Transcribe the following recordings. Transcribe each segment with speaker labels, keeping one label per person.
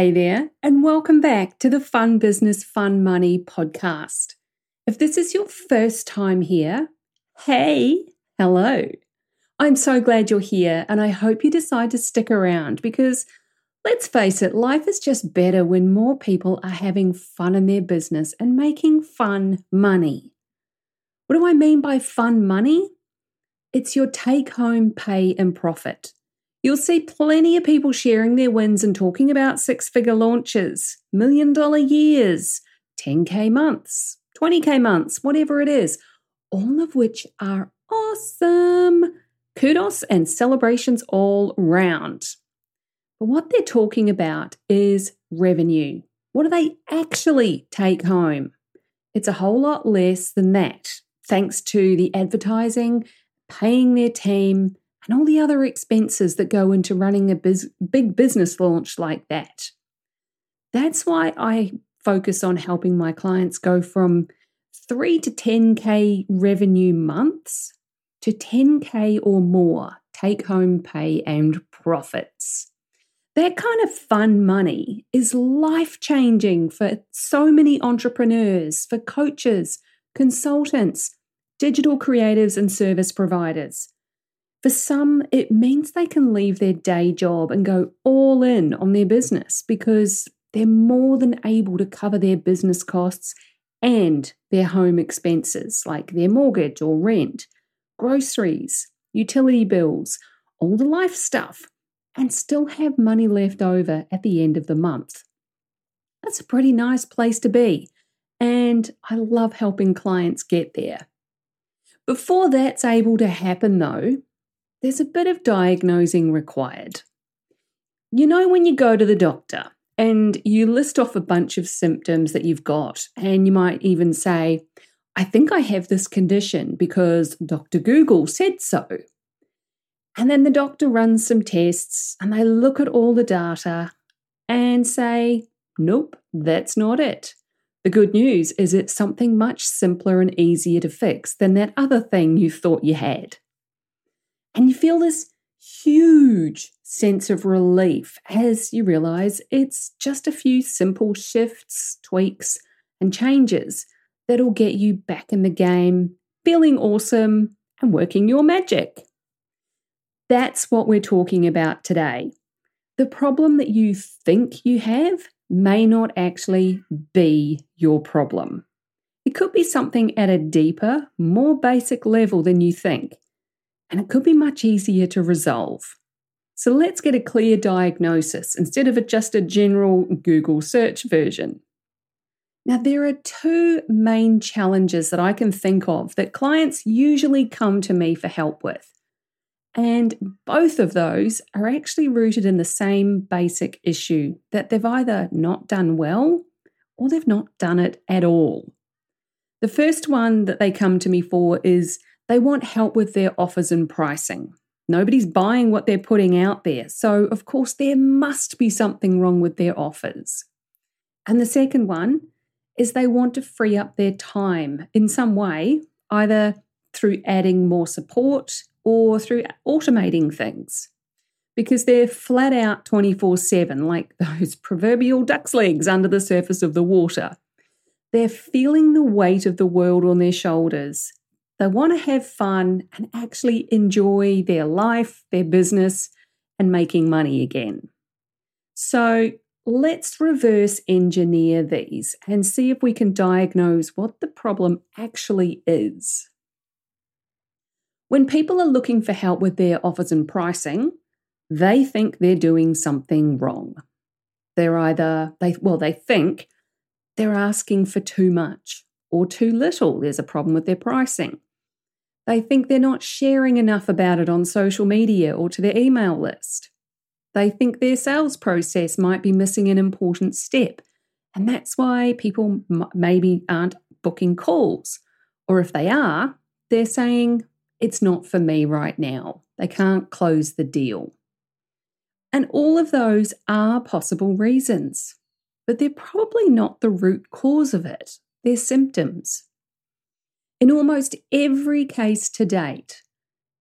Speaker 1: Hey there, and welcome back to the Fun Business, Fun Money podcast. If this is your first time here, hey, hello. I'm so glad you're here, and I hope you decide to stick around because let's face it, life is just better when more people are having fun in their business and making fun money. What do I mean by fun money? It's your take home pay and profit. You'll see plenty of people sharing their wins and talking about six figure launches, million dollar years, 10K months, 20K months, whatever it is, all of which are awesome. Kudos and celebrations all round. But what they're talking about is revenue. What do they actually take home? It's a whole lot less than that, thanks to the advertising, paying their team, and all the other expenses that go into running a biz- big business launch like that. That's why I focus on helping my clients go from 3 to 10K revenue months to 10K or more take home pay and profits. That kind of fun money is life changing for so many entrepreneurs, for coaches, consultants, digital creatives, and service providers. For some, it means they can leave their day job and go all in on their business because they're more than able to cover their business costs and their home expenses like their mortgage or rent, groceries, utility bills, all the life stuff, and still have money left over at the end of the month. That's a pretty nice place to be, and I love helping clients get there. Before that's able to happen, though, there's a bit of diagnosing required. You know, when you go to the doctor and you list off a bunch of symptoms that you've got, and you might even say, I think I have this condition because Dr. Google said so. And then the doctor runs some tests and they look at all the data and say, nope, that's not it. The good news is it's something much simpler and easier to fix than that other thing you thought you had. And you feel this huge sense of relief as you realize it's just a few simple shifts, tweaks, and changes that'll get you back in the game, feeling awesome and working your magic. That's what we're talking about today. The problem that you think you have may not actually be your problem. It could be something at a deeper, more basic level than you think and it could be much easier to resolve. So let's get a clear diagnosis instead of just a general Google search version. Now, there are two main challenges that I can think of that clients usually come to me for help with. And both of those are actually rooted in the same basic issue that they've either not done well or they've not done it at all. The first one that they come to me for is they want help with their offers and pricing. Nobody's buying what they're putting out there, so of course there must be something wrong with their offers. And the second one is they want to free up their time in some way, either through adding more support or through automating things. Because they're flat out 24 7, like those proverbial duck's legs under the surface of the water. They're feeling the weight of the world on their shoulders they want to have fun and actually enjoy their life, their business, and making money again. So let's reverse engineer these and see if we can diagnose what the problem actually is. When people are looking for help with their offers and pricing, they think they're doing something wrong. They're either, they, well, they think they're asking for too much or too little. There's a problem with their pricing. They think they're not sharing enough about it on social media or to their email list. They think their sales process might be missing an important step, and that's why people maybe aren't booking calls. Or if they are, they're saying, it's not for me right now. They can't close the deal. And all of those are possible reasons, but they're probably not the root cause of it. They're symptoms. In almost every case to date,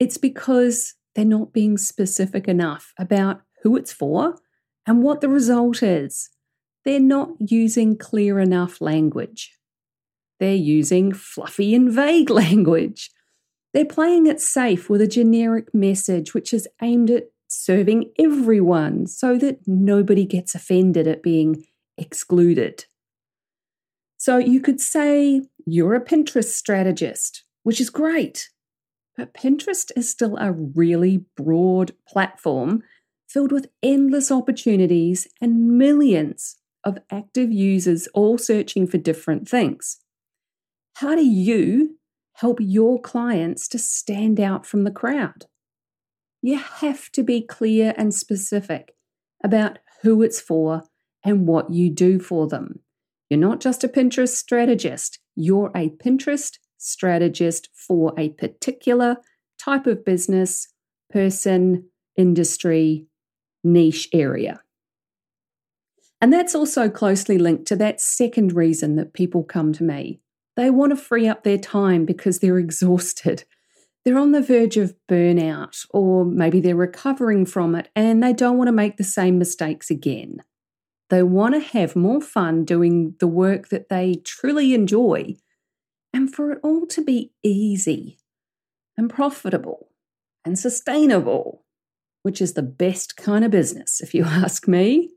Speaker 1: it's because they're not being specific enough about who it's for and what the result is. They're not using clear enough language. They're using fluffy and vague language. They're playing it safe with a generic message which is aimed at serving everyone so that nobody gets offended at being excluded. So you could say you're a Pinterest strategist, which is great. But Pinterest is still a really broad platform filled with endless opportunities and millions of active users all searching for different things. How do you help your clients to stand out from the crowd. You have to be clear and specific about who it's for and what you do for them. You're not just a Pinterest strategist, you're a Pinterest strategist for a particular type of business, person, industry, niche area. And that's also closely linked to that second reason that people come to me they want to free up their time because they're exhausted. They're on the verge of burnout, or maybe they're recovering from it and they don't want to make the same mistakes again. They want to have more fun doing the work that they truly enjoy and for it all to be easy and profitable and sustainable, which is the best kind of business, if you ask me.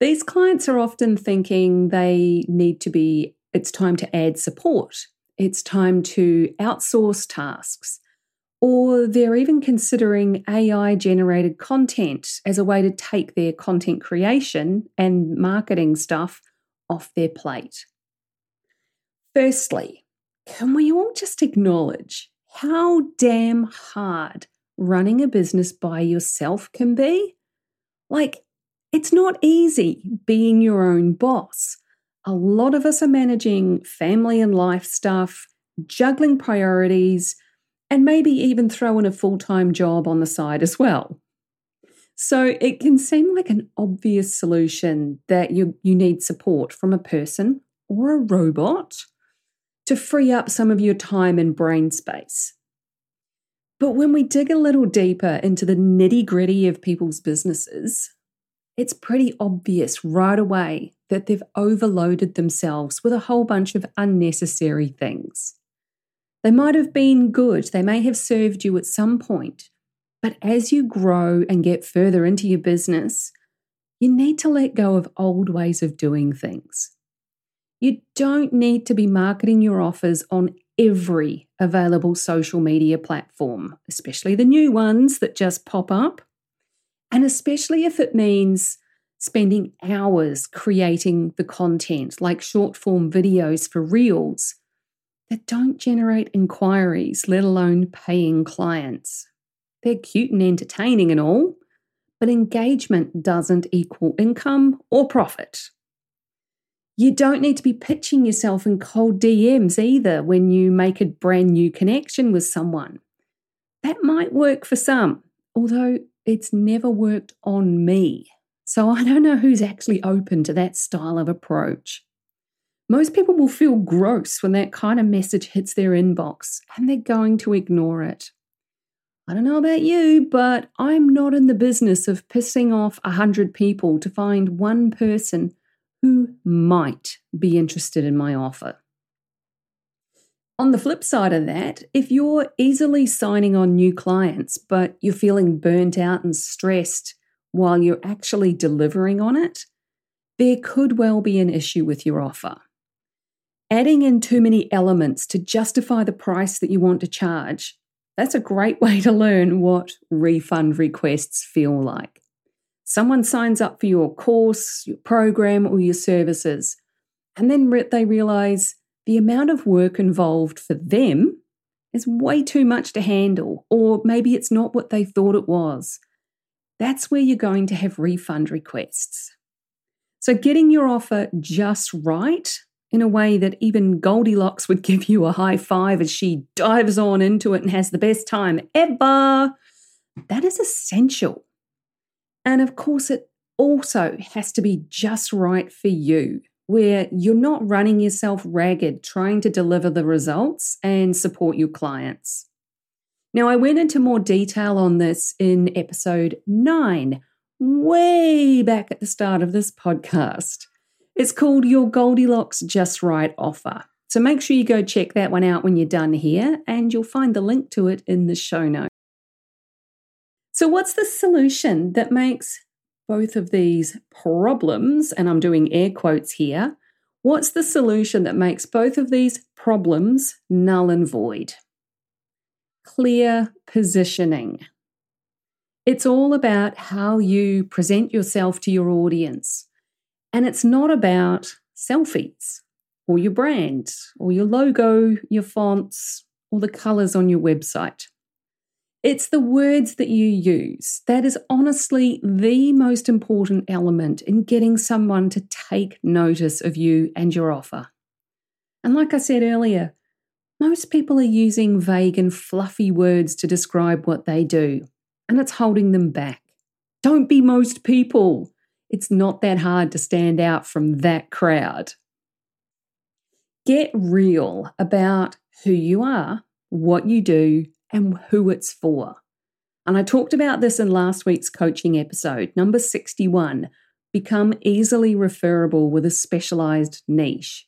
Speaker 1: These clients are often thinking they need to be it's time to add support. It's time to outsource tasks. Or they're even considering AI generated content as a way to take their content creation and marketing stuff off their plate. Firstly, can we all just acknowledge how damn hard running a business by yourself can be? Like, it's not easy being your own boss a lot of us are managing family and life stuff, juggling priorities, and maybe even throw in a full time job on the side as well. So it can seem like an obvious solution that you, you need support from a person or a robot to free up some of your time and brain space. But when we dig a little deeper into the nitty gritty of people's businesses, it's pretty obvious right away that they've overloaded themselves with a whole bunch of unnecessary things. They might have been good, they may have served you at some point, but as you grow and get further into your business, you need to let go of old ways of doing things. You don't need to be marketing your offers on every available social media platform, especially the new ones that just pop up. And especially if it means spending hours creating the content, like short form videos for Reels, that don't generate inquiries, let alone paying clients. They're cute and entertaining and all, but engagement doesn't equal income or profit. You don't need to be pitching yourself in cold DMs either when you make a brand new connection with someone. That might work for some, although it's never worked on me. So I don't know who's actually open to that style of approach. Most people will feel gross when that kind of message hits their inbox and they're going to ignore it. I don't know about you, but I'm not in the business of pissing off a hundred people to find one person who might be interested in my offer. On the flip side of that, if you're easily signing on new clients, but you're feeling burnt out and stressed while you're actually delivering on it, there could well be an issue with your offer. Adding in too many elements to justify the price that you want to charge, that's a great way to learn what refund requests feel like. Someone signs up for your course, your program, or your services, and then they realize the amount of work involved for them is way too much to handle, or maybe it's not what they thought it was. That's where you're going to have refund requests. So, getting your offer just right in a way that even Goldilocks would give you a high five as she dives on into it and has the best time ever, that is essential. And of course, it also has to be just right for you, where you're not running yourself ragged trying to deliver the results and support your clients. Now, I went into more detail on this in episode nine, way back at the start of this podcast. It's called Your Goldilocks Just Right Offer. So make sure you go check that one out when you're done here, and you'll find the link to it in the show notes. So, what's the solution that makes both of these problems, and I'm doing air quotes here, what's the solution that makes both of these problems null and void? Clear positioning. It's all about how you present yourself to your audience. And it's not about selfies or your brand or your logo, your fonts, or the colors on your website. It's the words that you use. That is honestly the most important element in getting someone to take notice of you and your offer. And like I said earlier, most people are using vague and fluffy words to describe what they do, and it's holding them back. Don't be most people. It's not that hard to stand out from that crowd. Get real about who you are, what you do, and who it's for. And I talked about this in last week's coaching episode, number 61 Become easily referable with a specialized niche.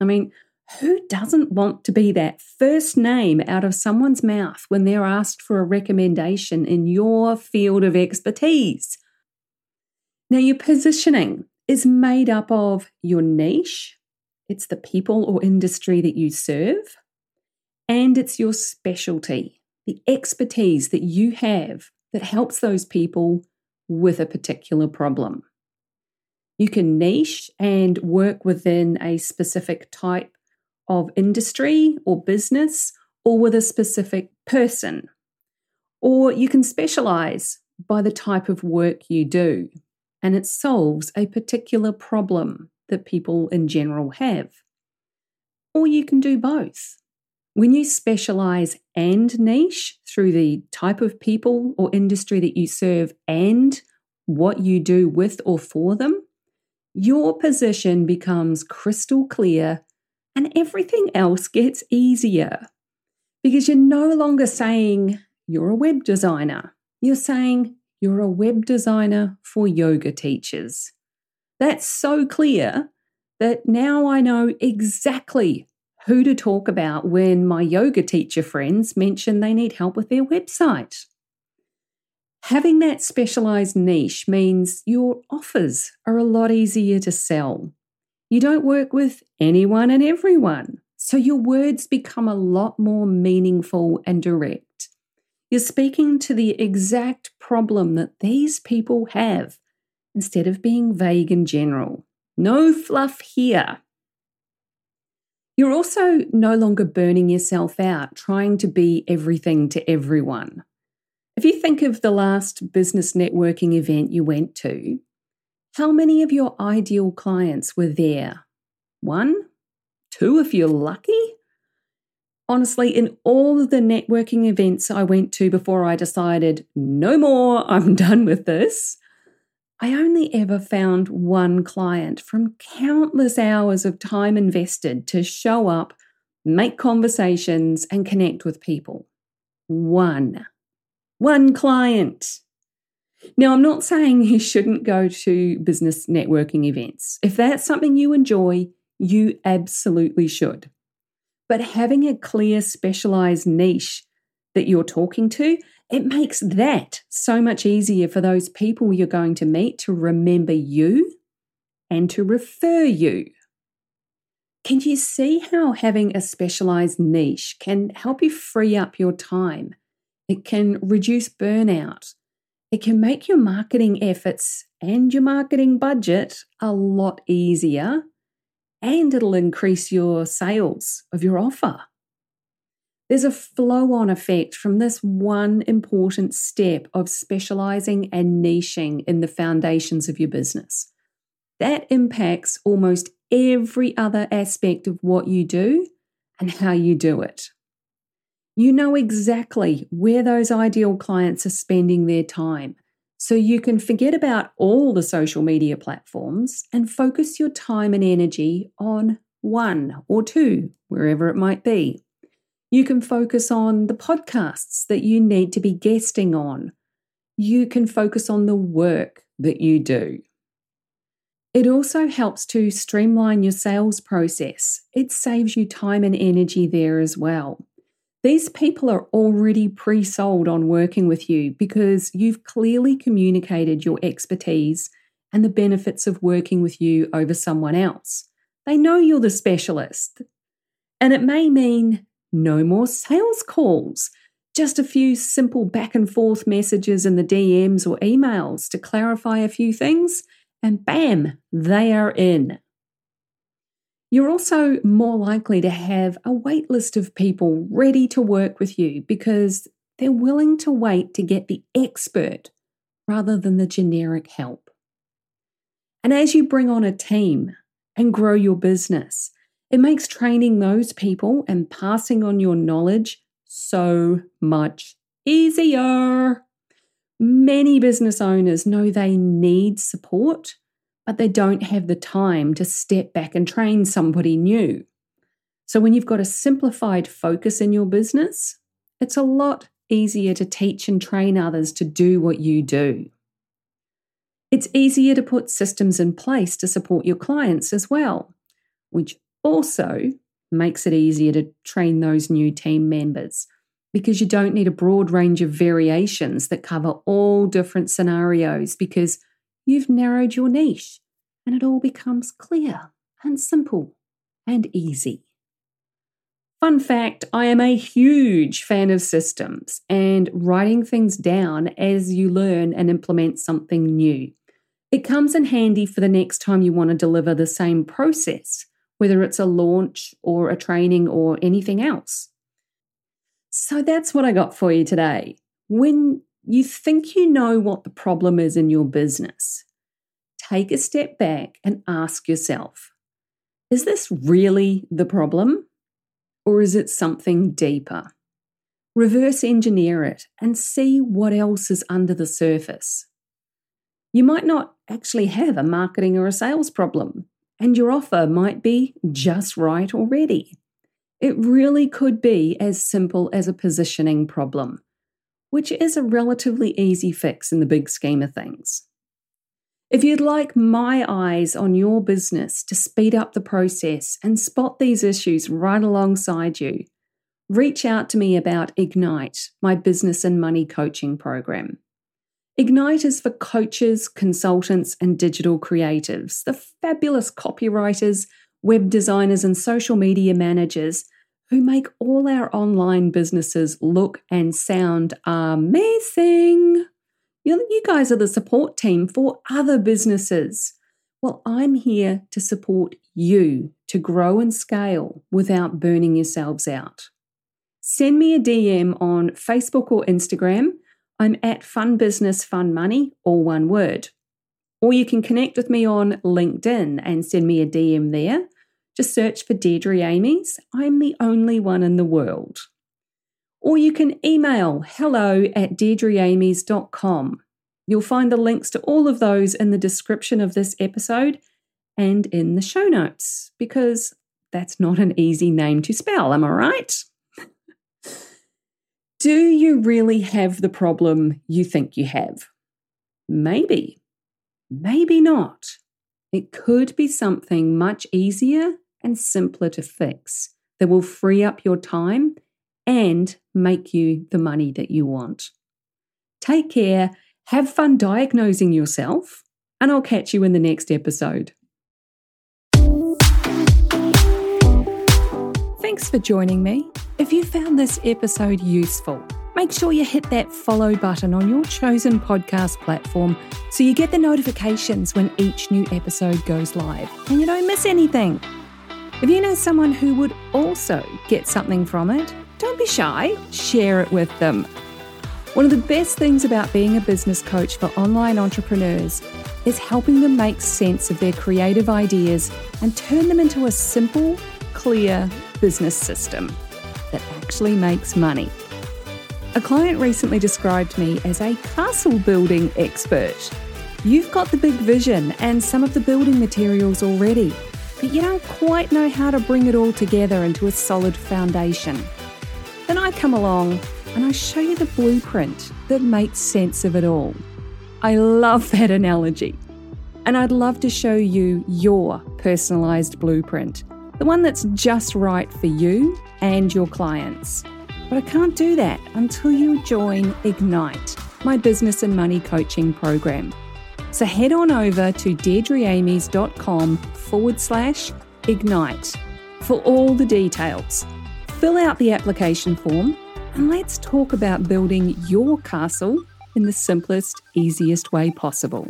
Speaker 1: I mean, who doesn't want to be that first name out of someone's mouth when they're asked for a recommendation in your field of expertise? Now, your positioning is made up of your niche, it's the people or industry that you serve, and it's your specialty, the expertise that you have that helps those people with a particular problem. You can niche and work within a specific type of industry or business or with a specific person. Or you can specialize by the type of work you do and it solves a particular problem that people in general have. Or you can do both. When you specialize and niche through the type of people or industry that you serve and what you do with or for them, your position becomes crystal clear and everything else gets easier. Because you're no longer saying you're a web designer, you're saying you're a web designer for yoga teachers. That's so clear that now I know exactly who to talk about when my yoga teacher friends mention they need help with their website. Having that specialized niche means your offers are a lot easier to sell. You don't work with anyone and everyone, so your words become a lot more meaningful and direct. You're speaking to the exact problem that these people have instead of being vague and general. No fluff here. You're also no longer burning yourself out trying to be everything to everyone. If you think of the last business networking event you went to, how many of your ideal clients were there? One? Two if you're lucky? Honestly, in all of the networking events I went to before I decided, no more, I'm done with this, I only ever found one client from countless hours of time invested to show up, make conversations, and connect with people. One. One client. Now, I'm not saying you shouldn't go to business networking events. If that's something you enjoy, you absolutely should. But having a clear, specialized niche that you're talking to, it makes that so much easier for those people you're going to meet to remember you and to refer you. Can you see how having a specialized niche can help you free up your time? It can reduce burnout. It can make your marketing efforts and your marketing budget a lot easier, and it'll increase your sales of your offer. There's a flow on effect from this one important step of specializing and niching in the foundations of your business. That impacts almost every other aspect of what you do and how you do it. You know exactly where those ideal clients are spending their time. So you can forget about all the social media platforms and focus your time and energy on one or two, wherever it might be. You can focus on the podcasts that you need to be guesting on. You can focus on the work that you do. It also helps to streamline your sales process. It saves you time and energy there as well. These people are already pre sold on working with you because you've clearly communicated your expertise and the benefits of working with you over someone else. They know you're the specialist. And it may mean no more sales calls, just a few simple back and forth messages in the DMs or emails to clarify a few things, and bam, they are in. You're also more likely to have a wait list of people ready to work with you because they're willing to wait to get the expert rather than the generic help. And as you bring on a team and grow your business, it makes training those people and passing on your knowledge so much easier. Many business owners know they need support, but they don't have the time to step back and train somebody new. So, when you've got a simplified focus in your business, it's a lot easier to teach and train others to do what you do. It's easier to put systems in place to support your clients as well, which also makes it easier to train those new team members because you don't need a broad range of variations that cover all different scenarios because you've narrowed your niche and it all becomes clear and simple and easy. Fun fact I am a huge fan of systems and writing things down as you learn and implement something new. It comes in handy for the next time you want to deliver the same process whether it's a launch or a training or anything else. So that's what I got for you today. When you think you know what the problem is in your business, take a step back and ask yourself is this really the problem? Or is it something deeper? Reverse engineer it and see what else is under the surface. You might not actually have a marketing or a sales problem and your offer might be just right already. It really could be as simple as a positioning problem, which is a relatively easy fix in the big scheme of things. If you'd like my eyes on your business to speed up the process and spot these issues right alongside you, reach out to me about Ignite, my business and money coaching program. Ignite is for coaches, consultants, and digital creatives, the fabulous copywriters, web designers, and social media managers who make all our online businesses look and sound amazing. You guys are the support team for other businesses. Well, I'm here to support you to grow and scale without burning yourselves out. Send me a DM on Facebook or Instagram I'm at Fun Business Fun Money, all one word. Or you can connect with me on LinkedIn and send me a DM there. Just search for Deirdre Amies. I'm the only one in the world. Or you can email hello at deirdreamies.com. You'll find the links to all of those in the description of this episode and in the show notes, because that's not an easy name to spell, am I right? Do you really have the problem you think you have? Maybe. Maybe not. It could be something much easier and simpler to fix that will free up your time and make you the money that you want. Take care, have fun diagnosing yourself, and I'll catch you in the next episode. Thanks for joining me. If you found this episode useful, make sure you hit that follow button on your chosen podcast platform so you get the notifications when each new episode goes live and you don't miss anything. If you know someone who would also get something from it, don't be shy, share it with them. One of the best things about being a business coach for online entrepreneurs is helping them make sense of their creative ideas and turn them into a simple, clear business system that actually makes money. A client recently described me as a castle building expert. You've got the big vision and some of the building materials already but you don't quite know how to bring it all together into a solid foundation. Then I come along and I show you the blueprint that makes sense of it all. I love that analogy. And I'd love to show you your personalised blueprint, the one that's just right for you and your clients. But I can't do that until you join Ignite, my business and money coaching program. So head on over to deirdreamies.com forward slash ignite for all the details. Fill out the application form and let's talk about building your castle in the simplest, easiest way possible.